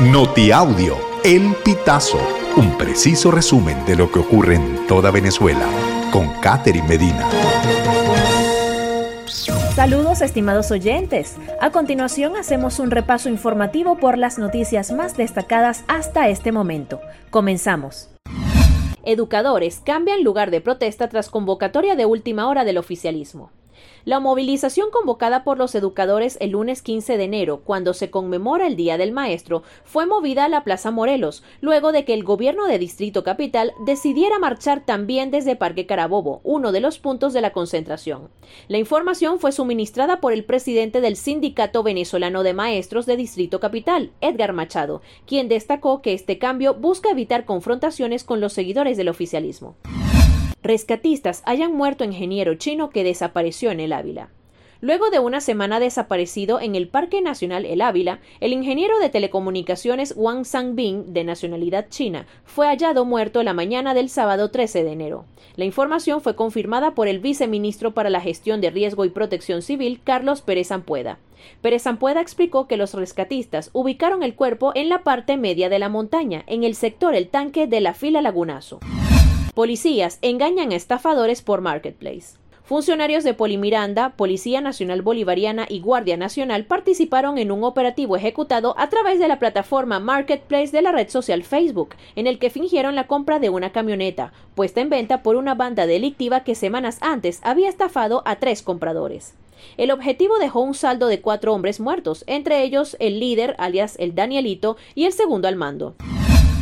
Notiaudio, El Pitazo, un preciso resumen de lo que ocurre en toda Venezuela, con Catherine Medina. Saludos estimados oyentes. A continuación hacemos un repaso informativo por las noticias más destacadas hasta este momento. Comenzamos. Educadores cambian lugar de protesta tras convocatoria de última hora del oficialismo. La movilización convocada por los educadores el lunes 15 de enero, cuando se conmemora el Día del Maestro, fue movida a la Plaza Morelos, luego de que el gobierno de Distrito Capital decidiera marchar también desde Parque Carabobo, uno de los puntos de la concentración. La información fue suministrada por el presidente del Sindicato Venezolano de Maestros de Distrito Capital, Edgar Machado, quien destacó que este cambio busca evitar confrontaciones con los seguidores del oficialismo. Rescatistas hayan muerto ingeniero chino que desapareció en el Ávila. Luego de una semana desaparecido en el Parque Nacional El Ávila, el ingeniero de telecomunicaciones Wang Sangbin, de nacionalidad china, fue hallado muerto la mañana del sábado 13 de enero. La información fue confirmada por el viceministro para la Gestión de Riesgo y Protección Civil, Carlos Pérez Ampueda. Pérez Ampueda explicó que los rescatistas ubicaron el cuerpo en la parte media de la montaña, en el sector El Tanque de la Fila Lagunazo. Policías engañan a estafadores por Marketplace. Funcionarios de Polimiranda, Policía Nacional Bolivariana y Guardia Nacional participaron en un operativo ejecutado a través de la plataforma Marketplace de la red social Facebook, en el que fingieron la compra de una camioneta, puesta en venta por una banda delictiva que semanas antes había estafado a tres compradores. El objetivo dejó un saldo de cuatro hombres muertos, entre ellos el líder, alias el Danielito, y el segundo al mando.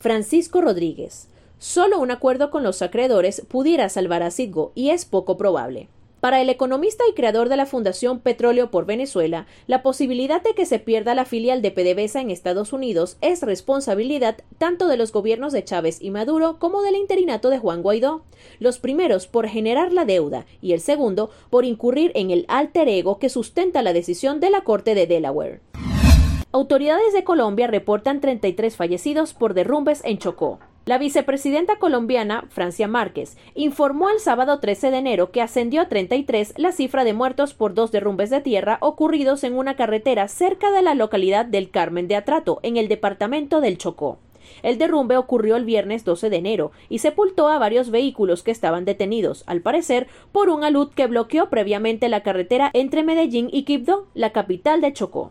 Francisco Rodríguez. Solo un acuerdo con los acreedores pudiera salvar a Citgo y es poco probable. Para el economista y creador de la Fundación Petróleo por Venezuela, la posibilidad de que se pierda la filial de PDVSA en Estados Unidos es responsabilidad tanto de los gobiernos de Chávez y Maduro como del interinato de Juan Guaidó, los primeros por generar la deuda y el segundo por incurrir en el alter ego que sustenta la decisión de la Corte de Delaware. Autoridades de Colombia reportan 33 fallecidos por derrumbes en Chocó. La vicepresidenta colombiana, Francia Márquez, informó el sábado 13 de enero que ascendió a 33 la cifra de muertos por dos derrumbes de tierra ocurridos en una carretera cerca de la localidad del Carmen de Atrato, en el departamento del Chocó. El derrumbe ocurrió el viernes 12 de enero y sepultó a varios vehículos que estaban detenidos, al parecer, por un alud que bloqueó previamente la carretera entre Medellín y Quibdó, la capital de Chocó.